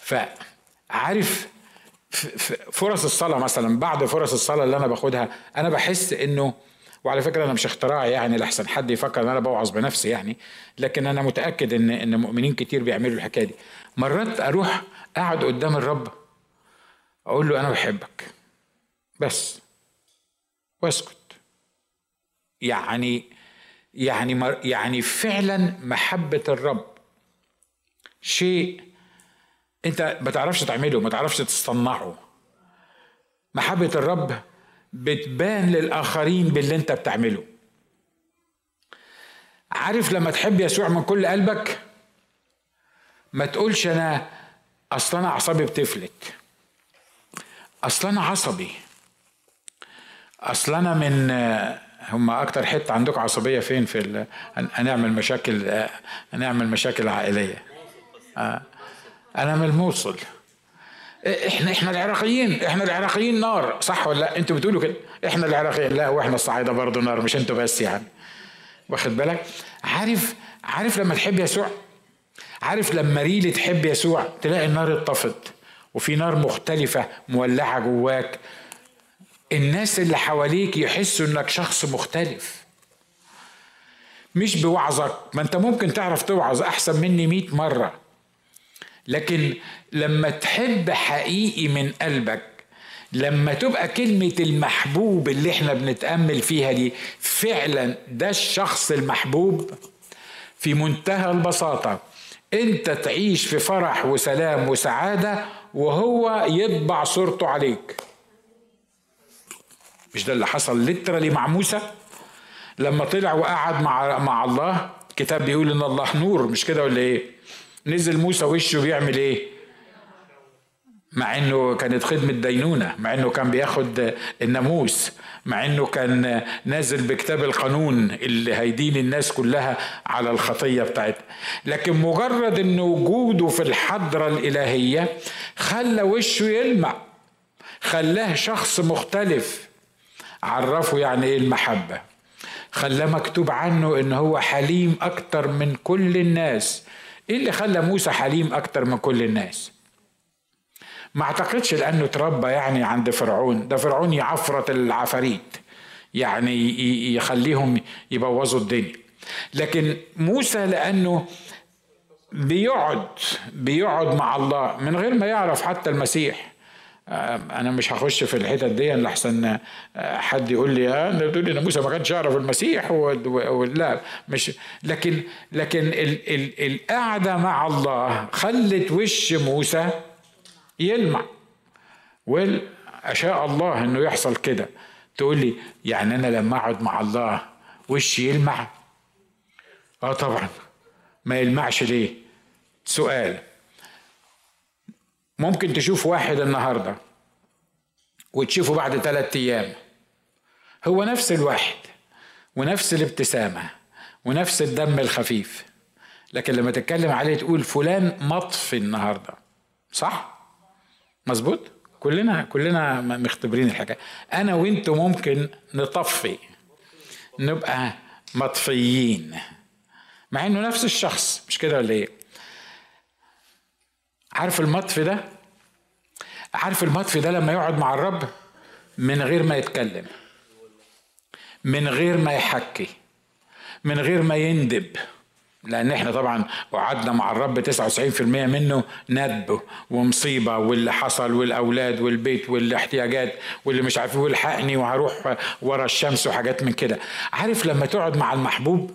Speaker 1: فعارف فرص الصلاة مثلا بعد فرص الصلاة اللي أنا باخدها أنا بحس إنه وعلى فكرة أنا مش اختراع يعني لحسن حد يفكر إن أنا بوعظ بنفسي يعني لكن أنا متأكد إن إن مؤمنين كتير بيعملوا الحكاية دي. مرات أروح أقعد قدام الرب أقول له أنا بحبك. بس. وأسكت. يعني يعني يعني فعلا محبة الرب شيء أنت ما تعرفش تعمله ما تعرفش تصنعه محبة الرب بتبان للآخرين باللي أنت بتعمله. عارف لما تحب يسوع من كل قلبك؟ ما تقولش أنا أصل أنا أعصابي بتفلت. أصل أنا عصبي. أصل أنا من هم أكتر حتة عندكم عصبية فين في هنعمل مشاكل هنعمل مشاكل عائلية؟ آه. أنا من الموصل إحنا إحنا العراقيين إحنا العراقيين نار صح ولا لأ؟ أنتوا بتقولوا كده. إحنا العراقيين لا وإحنا الصعايدة برضه نار مش أنتوا بس يعني. واخد بالك؟ عارف عارف لما تحب يسوع؟ عارف لما ريلي تحب يسوع تلاقي النار اتطفت وفي نار مختلفة مولعة جواك الناس اللي حواليك يحسوا إنك شخص مختلف. مش بوعظك ما أنت ممكن تعرف توعظ أحسن مني مئة مرة. لكن لما تحب حقيقي من قلبك لما تبقى كلمة المحبوب اللي إحنا بنتأمل فيها دي فعلا ده الشخص المحبوب؟ في منتهى البساطة أنت تعيش في فرح وسلام وسعادة وهو يطبع صورته عليك. مش ده اللي حصل لترالي مع موسى؟ لما طلع وقعد مع مع الله الكتاب بيقول إن الله نور مش كده ولا إيه؟ نزل موسى وشه بيعمل إيه؟ مع إنه كانت خدمة دينونة مع إنه كان بياخد الناموس مع إنه كان نازل بكتاب القانون اللي هيدين الناس كلها على الخطية بتاعتها. لكن مجرد إن وجوده في الحضرة الإلهية خلى وشه يلمع خلاه شخص مختلف. عرفه يعني إيه المحبة. خلاه مكتوب عنه إن هو حليم أكتر من كل الناس. إيه اللي خلى موسى حليم أكتر من كل الناس؟ ما أعتقدش لأنه تربى يعني عند فرعون. ده فرعون يعفرت العفاريت. يعني يخليهم يبوظوا الدنيا. لكن موسى لأنه بيقعد بيقعد مع الله من غير ما يعرف حتى المسيح. أنا مش هخش في الحتت دي لحسن حد يقول لي آه انت بتقول إن موسى ما كانش يعرف المسيح لا مش لكن لكن ال ال القعدة مع الله خلت وش موسى يلمع. وأشاء الله إنه يحصل كده. تقول لي يعني أنا لما أقعد مع الله وشي يلمع؟ آه طبعا. ما يلمعش ليه؟ سؤال. ممكن تشوف واحد النهارده وتشوفه بعد ثلاثة أيام. هو نفس الواحد ونفس الابتسامة ونفس الدم الخفيف. لكن لما تتكلم عليه تقول فلان مطفي النهارده. صح؟ مظبوط؟ كلنا كلنا مختبرين الحكاية. أنا وانتوا ممكن نطفي. نبقى مطفيين. مع إنه نفس الشخص. مش كده ولا إيه؟ عارف المطفي ده؟ عارف المطفي ده لما يقعد مع الرب من غير ما يتكلم من غير ما يحكي من غير ما يندب. لأن إحنا طبعا وعدنا مع الرب 99% منه ندب ومصيبة واللي حصل والأولاد والبيت والاحتياجات واللي مش عارف والحقني وهروح ورا الشمس وحاجات من كده. عارف لما تقعد مع المحبوب؟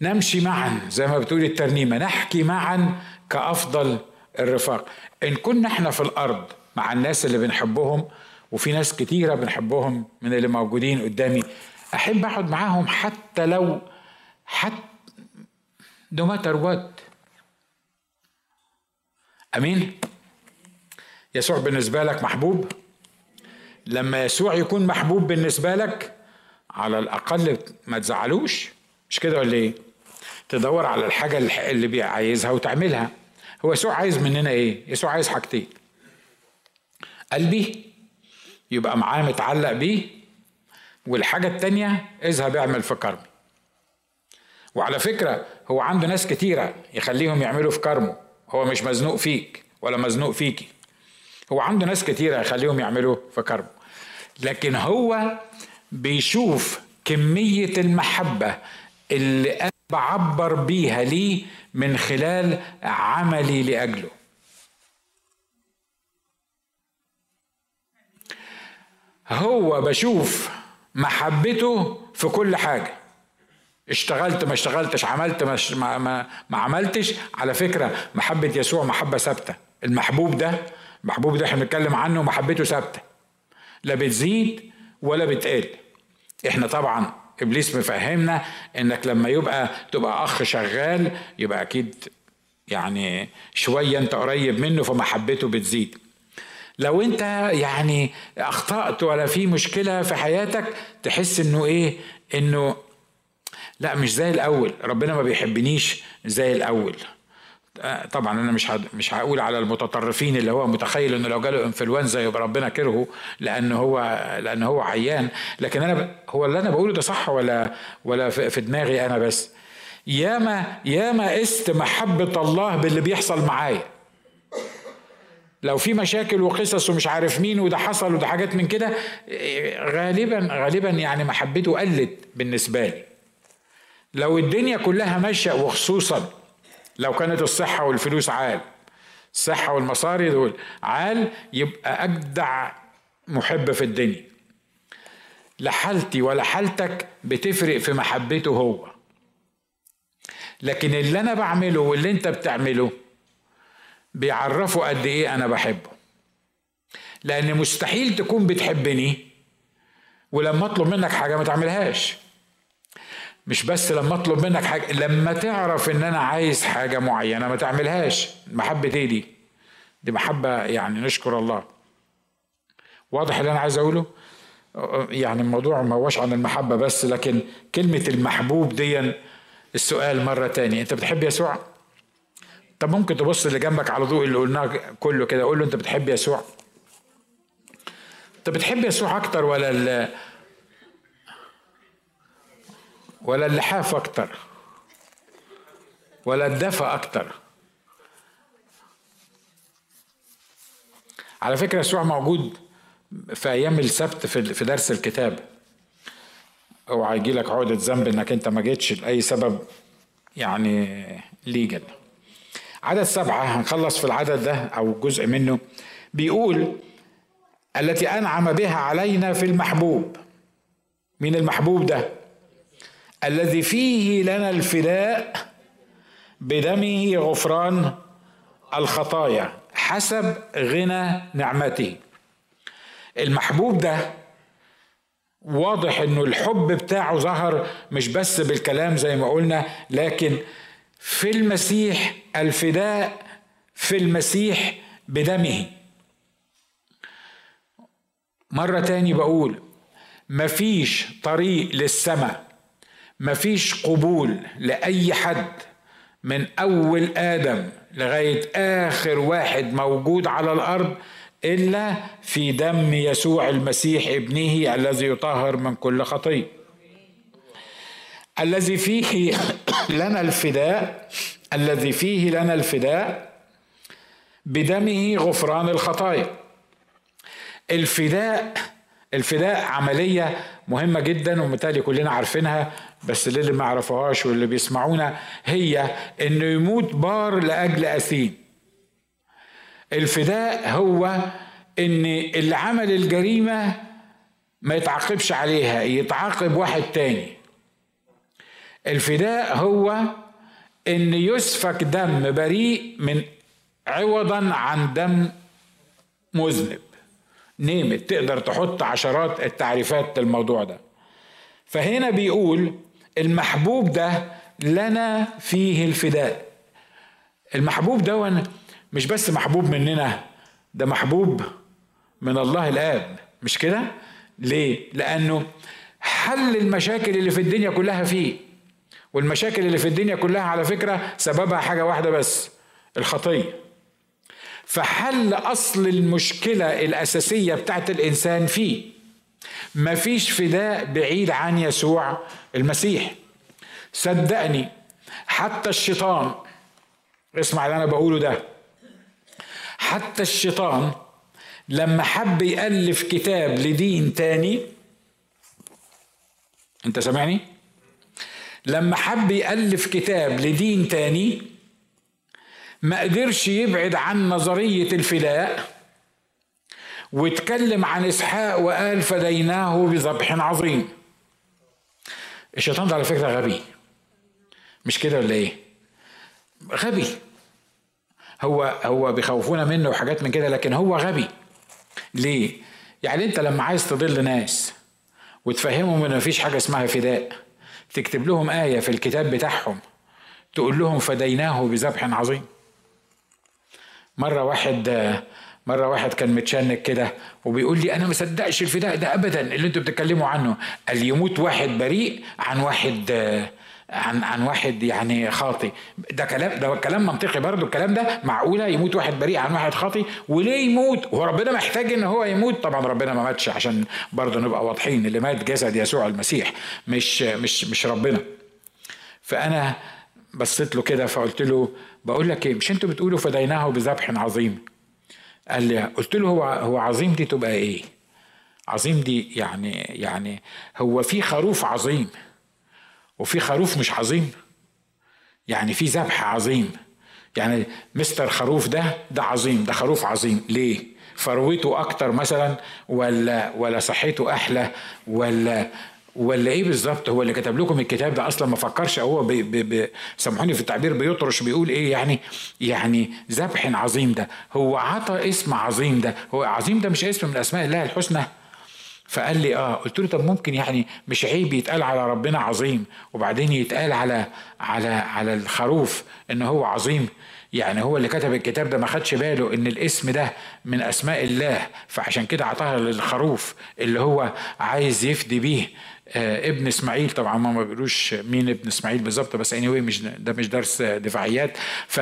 Speaker 1: نمشي معا زي ما بتقول الترنيمة نحكي معا كأفضل الرفاق. إن كنا إحنا في الأرض مع الناس اللي بنحبهم وفي ناس كتيرة بنحبهم من اللي موجودين قدامي أحب أقعد معاهم حتى لو حتى no matter what. أمين؟ يسوع بالنسبة لك محبوب؟ لما يسوع يكون محبوب بالنسبة لك على الأقل ما تزعلوش. مش كده ولا إيه؟ تدور على الحاجة اللي عايزها وتعملها. هو يسوع عايز مننا إيه؟ يسوع عايز حاجتين. قلبي يبقى معاه متعلق بيه والحاجة التانية اذهب اعمل في كرمي وعلى فكرة هو عنده ناس كتيرة يخليهم يعملوا في كرمه. هو مش مزنوق فيك ولا مزنوق فيكي. هو عنده ناس كتيرة يخليهم يعملوا في كرمه. لكن هو بيشوف كمية المحبة اللي بعبر بيها ليه من خلال عملي لأجله. هو بشوف محبته في كل حاجة. اشتغلت ما اشتغلتش عملت ما, ما, ما عملتش. على فكرة محبة يسوع محبة ثابتة. المحبوب ده المحبوب ده إحنا بنتكلم عنه محبته ثابتة. لا بتزيد ولا بتقل. إحنا طبعا إبليس مفهمنا إنك لما يبقى تبقى أخ شغال يبقى أكيد يعني شوية أنت قريب منه فمحبته بتزيد. لو أنت يعني أخطأت ولا في مشكلة في حياتك تحس إنه إيه؟ إنه لا مش زي الأول. ربنا ما بيحبنيش زي الأول. طبعا أنا مش مش هقول على المتطرفين اللي هو متخيل إنه لو جاله إنفلونزا يبقى ربنا كرهه لأن هو لأن هو عيان. لكن أنا هو اللي أنا بقوله ده صح ولا ولا في دماغي أنا بس؟ ياما ياما قست محبة الله باللي بيحصل معايا. لو في مشاكل وقصص ومش عارف مين وده حصل وده حاجات من كده غالبا غالبا يعني محبته قلت بالنسبة لي. لو الدنيا كلها ماشية وخصوصا لو كانت الصحة والفلوس عال الصحة والمصاري دول عال يبقى أجدع محب في الدنيا. لا حالتي ولا حالتك بتفرق في محبته هو. لكن اللي أنا بعمله واللي أنت بتعمله بيعرفوا قد إيه أنا بحبه. لأن مستحيل تكون بتحبني ولما أطلب منك حاجة ما تعملهاش. مش بس لما اطلب منك حاجة لما تعرف ان أنا عايز حاجة معينة ما تعملهاش. محبة إيه دي؟ دي محبة يعني نشكر الله. واضح اللي أنا عايز اقوله؟ يعني الموضوع ما هوش عن المحبة بس لكن كلمة المحبوب دي السؤال مرة تانية. انت بتحب يسوع؟ طب ممكن تبص اللي جنبك على ضوء اللي قلناه كله كده قول له انت بتحب يسوع؟ انت بتحب يسوع أكتر ولا ولا اللحاف أكتر ولا الدفى أكتر. على فكرة يسوع موجود في أيام السبت في درس الكتاب. أوعى يجي لك عقدة ذنب إنك أنت ما جيتش لأي سبب يعني ليجل عدد سبعة هنخلص في العدد ده أو جزء منه. بيقول التي أنعم بها علينا في المحبوب. من المحبوب ده؟ الذي فيه لنا الفداء بدمه غفران الخطايا حسب غنى نعمته. المحبوب ده واضح إنه الحب بتاعه ظهر مش بس بالكلام زي ما قلنا لكن في المسيح الفداء في المسيح بدمه. مرة تاني بقول مفيش طريق للسماء. مفيش قبول لأي حد من أول آدم لغاية آخر واحد موجود على الأرض إلا في دم يسوع المسيح ابنه الذي يطهر من كل خطيه الذي فيه لنا الفداء الذي فيه لنا الفداء بدمه غفران الخطايا. الفداء الفداء عملية مهمة جدا ومتهيألي كلنا عارفينها. بس اللي ما يعرفوهاش واللي بيسمعونا هي إنه يموت بار لأجل أثيم. الفداء هو إن اللي عمل الجريمة ما يتعاقبش عليها يتعاقب واحد تاني. الفداء هو إن يسفك دم بريء من عوضا عن دم مذنب. نيمت تقدر تحط عشرات التعريفات للموضوع ده. فهنا بيقول المحبوب ده لنا فيه الفداء. المحبوب ده مش بس محبوب مننا ده محبوب من الله الآب. مش كده؟ ليه؟ لأنه حل المشاكل اللي في الدنيا كلها فيه. والمشاكل اللي في الدنيا كلها على فكرة سببها حاجة واحدة بس الخطية. فحل أصل المشكلة الأساسية بتاعت الإنسان فيه. مفيش فداء بعيد عن يسوع المسيح. صدقني حتى الشيطان اسمع اللي أنا بقوله ده حتى الشيطان لما حب يألف كتاب لدين تاني أنت سامعني؟ لما حب يألف كتاب لدين تاني ما قدرش يبعد عن نظرية الفداء واتكلم عن إسحاق وقال فديناه بذبح عظيم. الشيطان ده على فكرة غبي. مش كده ولا إيه؟ غبي. هو هو بيخوفونا منه وحاجات من كده لكن هو غبي. ليه؟ يعني أنت لما عايز تضل ناس وتفهمهم ان مفيش حاجة اسمها فداء تكتب لهم آية في الكتاب بتاعهم تقول لهم فديناه بذبح عظيم. مرة واحد مرة واحد كان متشنك كده وبيقول لي أنا ما صدقش الفداء ده ابدا اللي أنتوا بتتكلموا عنه. قال يموت واحد بريء عن واحد عن عن واحد يعني خاطي ده كلام ده كلام منطقي برضه الكلام ده معقولة؟ يموت واحد بريء عن واحد خاطي وليه يموت؟ هو ربنا محتاج إن هو يموت؟ طبعا ربنا ما ماتش عشان برضه نبقى واضحين اللي مات جسد يسوع المسيح مش مش مش ربنا. فأنا بصيت له كده فقلت له بقول لك إيه مش أنتوا بتقولوا فديناه بذبح عظيم؟ قال لي قلت له هو هو عظيم دي تبقى إيه؟ عظيم دي يعني يعني هو في خروف عظيم وفي خروف مش عظيم. يعني في ذبح عظيم. يعني مستر خروف ده ده عظيم ده خروف عظيم. ليه؟ فروته أكتر مثلا ولا ولا صحته أحلى ولا ولا إيه بالظبط؟ هو اللي كتب لكم الكتاب ده أصلا ما فكرش هو بي بي سامحوني في التعبير بيطرش بيقول إيه يعني؟ يعني ذبح عظيم ده هو عطى اسم عظيم ده هو عظيم ده مش اسم من أسماء الله الحسنى. فقال لي آه قلت له طب ممكن يعني مش عيب يتقال على ربنا عظيم وبعدين يتقال على على على الخروف إن هو عظيم؟ يعني هو اللي كتب الكتاب ده ما خدش باله إن الاسم ده من أسماء الله فعشان كده عطاها للخروف اللي هو عايز يفدي بيه. ابن اسماعيل طبعا ما بيقولوش مين ابن اسماعيل بالظبط بس anyway مش ده مش درس دفاعيات. ف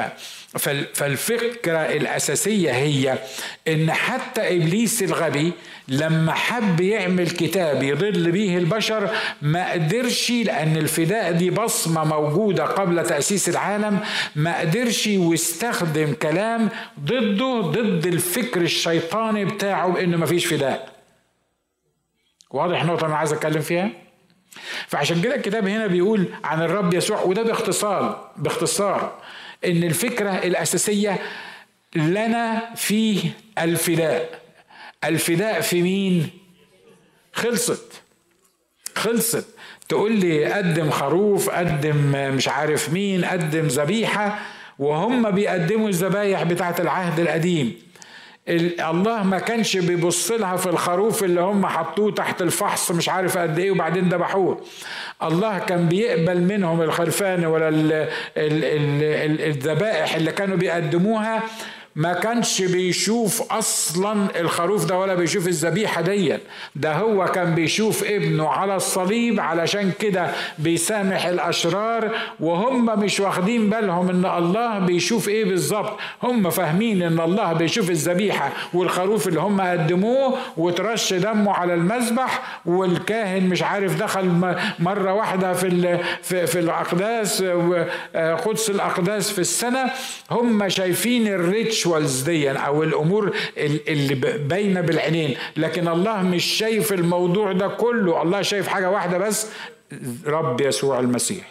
Speaker 1: فالفكرة الأساسية هي إن حتى إبليس الغبي لما حب يعمل كتاب يضل به البشر ما قدرش لأن الفداء دي بصمة موجودة قبل تأسيس العالم ما قدرش واستخدم كلام ضده ضد الفكر الشيطاني بتاعه بإنه ما فيش فداء. واضح النقطه أنا عايز أتكلم فيها؟ فعشان كده الكتاب هنا بيقول عن الرب يسوع وده باختصار باختصار إن الفكرة الأساسية لنا في الفداء. الفداء في مين؟ خلصت. خلصت. تقول لي قدم خروف قدم مش عارف مين قدم ذبيحة وهم بيقدموا الذبايح بتاعت العهد القديم. الله ما كانش بيبص لها في الخروف اللي هم حطوه تحت الفحص مش عارف قد إيه وبعدين ذبحوه. الله كان بيقبل منهم الخرفان ولا الذبائح اللي كانوا بيقدموها ما كانش بيشوف أصلا الخروف ده ولا بيشوف الذبيحة دي ده هو كان بيشوف ابنه على الصليب علشان كده بيسامح الأشرار وهم مش واخدين بالهم إن الله بيشوف إيه بالظبط. هم فاهمين إن الله بيشوف الذبيحة والخروف اللي هم قدموه وترش دمه على المذبح والكاهن مش عارف دخل مرة واحدة في في, في الأقداس قدس الأقداس في السنة. هم شايفين ال rit ال rituals دي أو الأمور اللي باينة بالعينين. لكن الله مش شايف الموضوع ده كله. الله شايف حاجة واحدة بس. رب يسوع المسيح.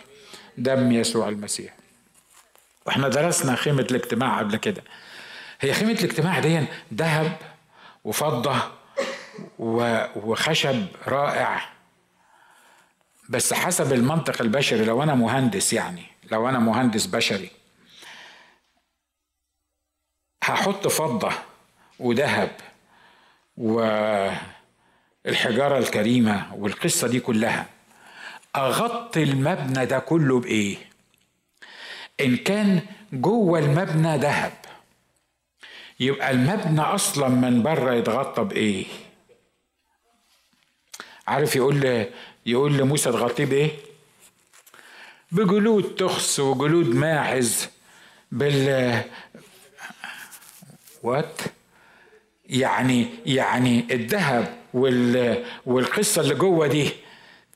Speaker 1: دم يسوع المسيح. وإحنا درسنا خيمة الاجتماع قبل كده. هي خيمة الاجتماع دي ذهب وفضة وخشب رائع. بس حسب المنطق البشري لو أنا مهندس يعني لو أنا مهندس بشري هحط فضة وذهب والحجارة الكريمة والقصة دي كلها أغطي المبنى ده كله بإيه؟ إن كان جوه المبنى ذهب يبقى المبنى أصلا من بره يتغطى بإيه؟ عارف يقول يقول لموسى تغطيه بإيه؟ بجلود تخس وجلود ماعز بال وات يعني يعني الذهب وال والقصة اللي جوه دي.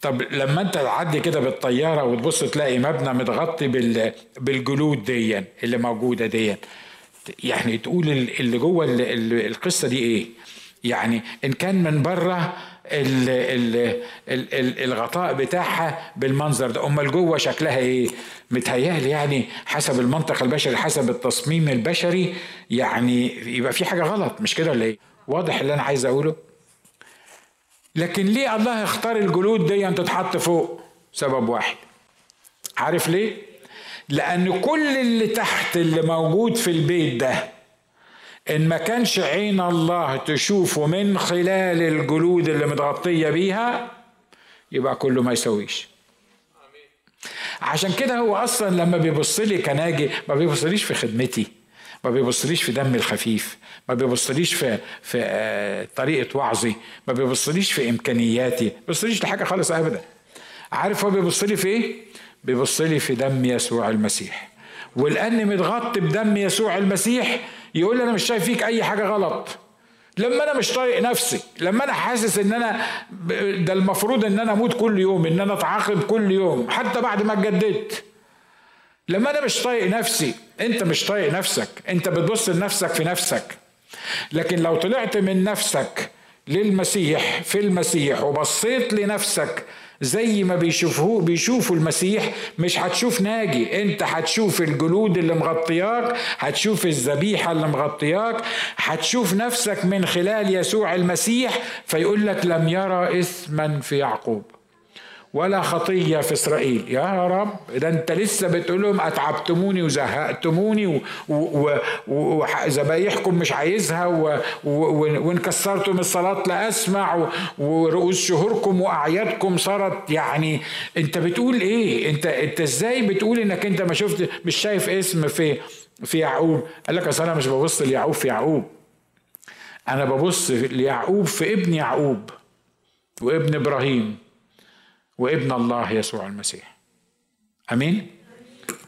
Speaker 1: طب لما انت تعدي كده بالطيارة وتبص تلاقي مبنى متغطي بال بالجلود دي اللي موجودة دي يعني تقول اللي جوه القصة دي إيه؟ يعني إن كان من بره ال ال ال الغطاء بتاعها بالمنظر ده. أمال جوه شكلها إيه؟ متهيألي يعني حسب المنطق البشري حسب التصميم البشري يعني يبقى في حاجة غلط مش كده ولا إيه؟ واضح اللي أنا عايز أقوله؟ لكن ليه الله اختار الجلود دي أن تتحط فوق سبب واحد؟ عارف ليه؟ لأن كل اللي تحت اللي موجود في البيت ده إن ما كانش عين الله تشوفه من خلال الجلود اللي متغطية بيها يبقى كله ما يسويش. عشان كده هو أصلا لما بيبص لي كناجي ما بيبصليش في خدمتي ما بيبصليش في دمي الخفيف ما بيبصليش في في آه، طريقة وعظي ما بيبصليش في إمكانياتي ما بيبصليش لحاجة خالص ابدا. عارف هو بيبص لي في إيه؟ بيبص لي في دم يسوع المسيح. ولاني متغطي بدم يسوع المسيح يقول لي أنا مش شايف فيك أي حاجة غلط. لما أنا مش طايق نفسي لما أنا حاسس إن أنا ده المفروض إن أنا أموت كل يوم إن أنا أتعاقب كل يوم حتى بعد ما اتجددت. لما أنا مش طايق نفسي أنت مش طايق نفسك أنت بتبص لنفسك في نفسك. لكن لو طلعت من نفسك للمسيح في المسيح وبصيت لنفسك زي ما بيشوفوه بيشوفوا المسيح مش هتشوف ناجي. انت هتشوف الجلود اللي مغطياك هتشوف الذبيحة اللي مغطياك هتشوف نفسك من خلال يسوع المسيح فيقول لك لم يرى اثما في يعقوب. ولا خطية في إسرائيل. يا رب ده أنت لسه بتقول لهم أتعبتموني وزهقتموني وذبايحكم مش عايزها وإن كسرتم الصلاة لا أسمع. ورؤوس شهوركم وأعيادكم صارت يعني أنت بتقول إيه؟ أنت أنت إزاي بتقول إنك أنت ما شفت مش شايف اسم في في يعقوب؟ قال لك أصل أنا مش ببص ليعقوب في يعقوب. أنا ببص ليعقوب في ابن يعقوب وابن إبراهيم. وابن الله يسوع المسيح. آمين؟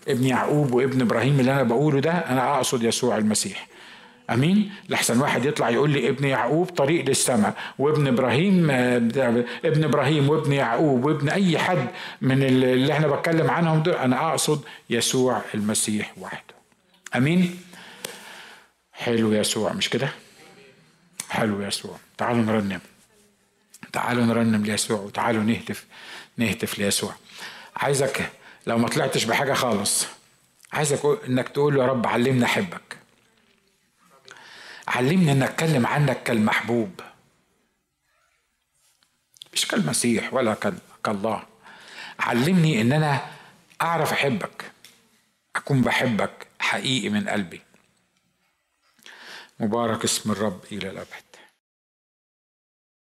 Speaker 1: ابن يعقوب وابن إبراهيم اللي أنا بقوله ده أنا أقصد يسوع المسيح. آمين؟ لحسن واحد يطلع يقول لي ابن يعقوب طريق للسماء وابن إبراهيم ابن إبراهيم وابن يعقوب وابن أي حد من اللي إحنا بتكلم عنهم دول أنا أقصد يسوع المسيح وحده. آمين؟ حلو يسوع مش كده؟ حلو يسوع. تعالوا نرنم. تعالوا نرنم ليسوع وتعالوا نهتف. نهتف ليسوع. عايزك لو ما طلعتش بحاجة خالص عايزك إنك تقول يا رب علمني أحبك. علمني إن أتكلم عنك كالمحبوب. مش كالمسيح ولا كالله. علمني إن أنا أعرف أحبك أكون بحبك حقيقي من قلبي. مبارك اسم الرب إلى الأبد.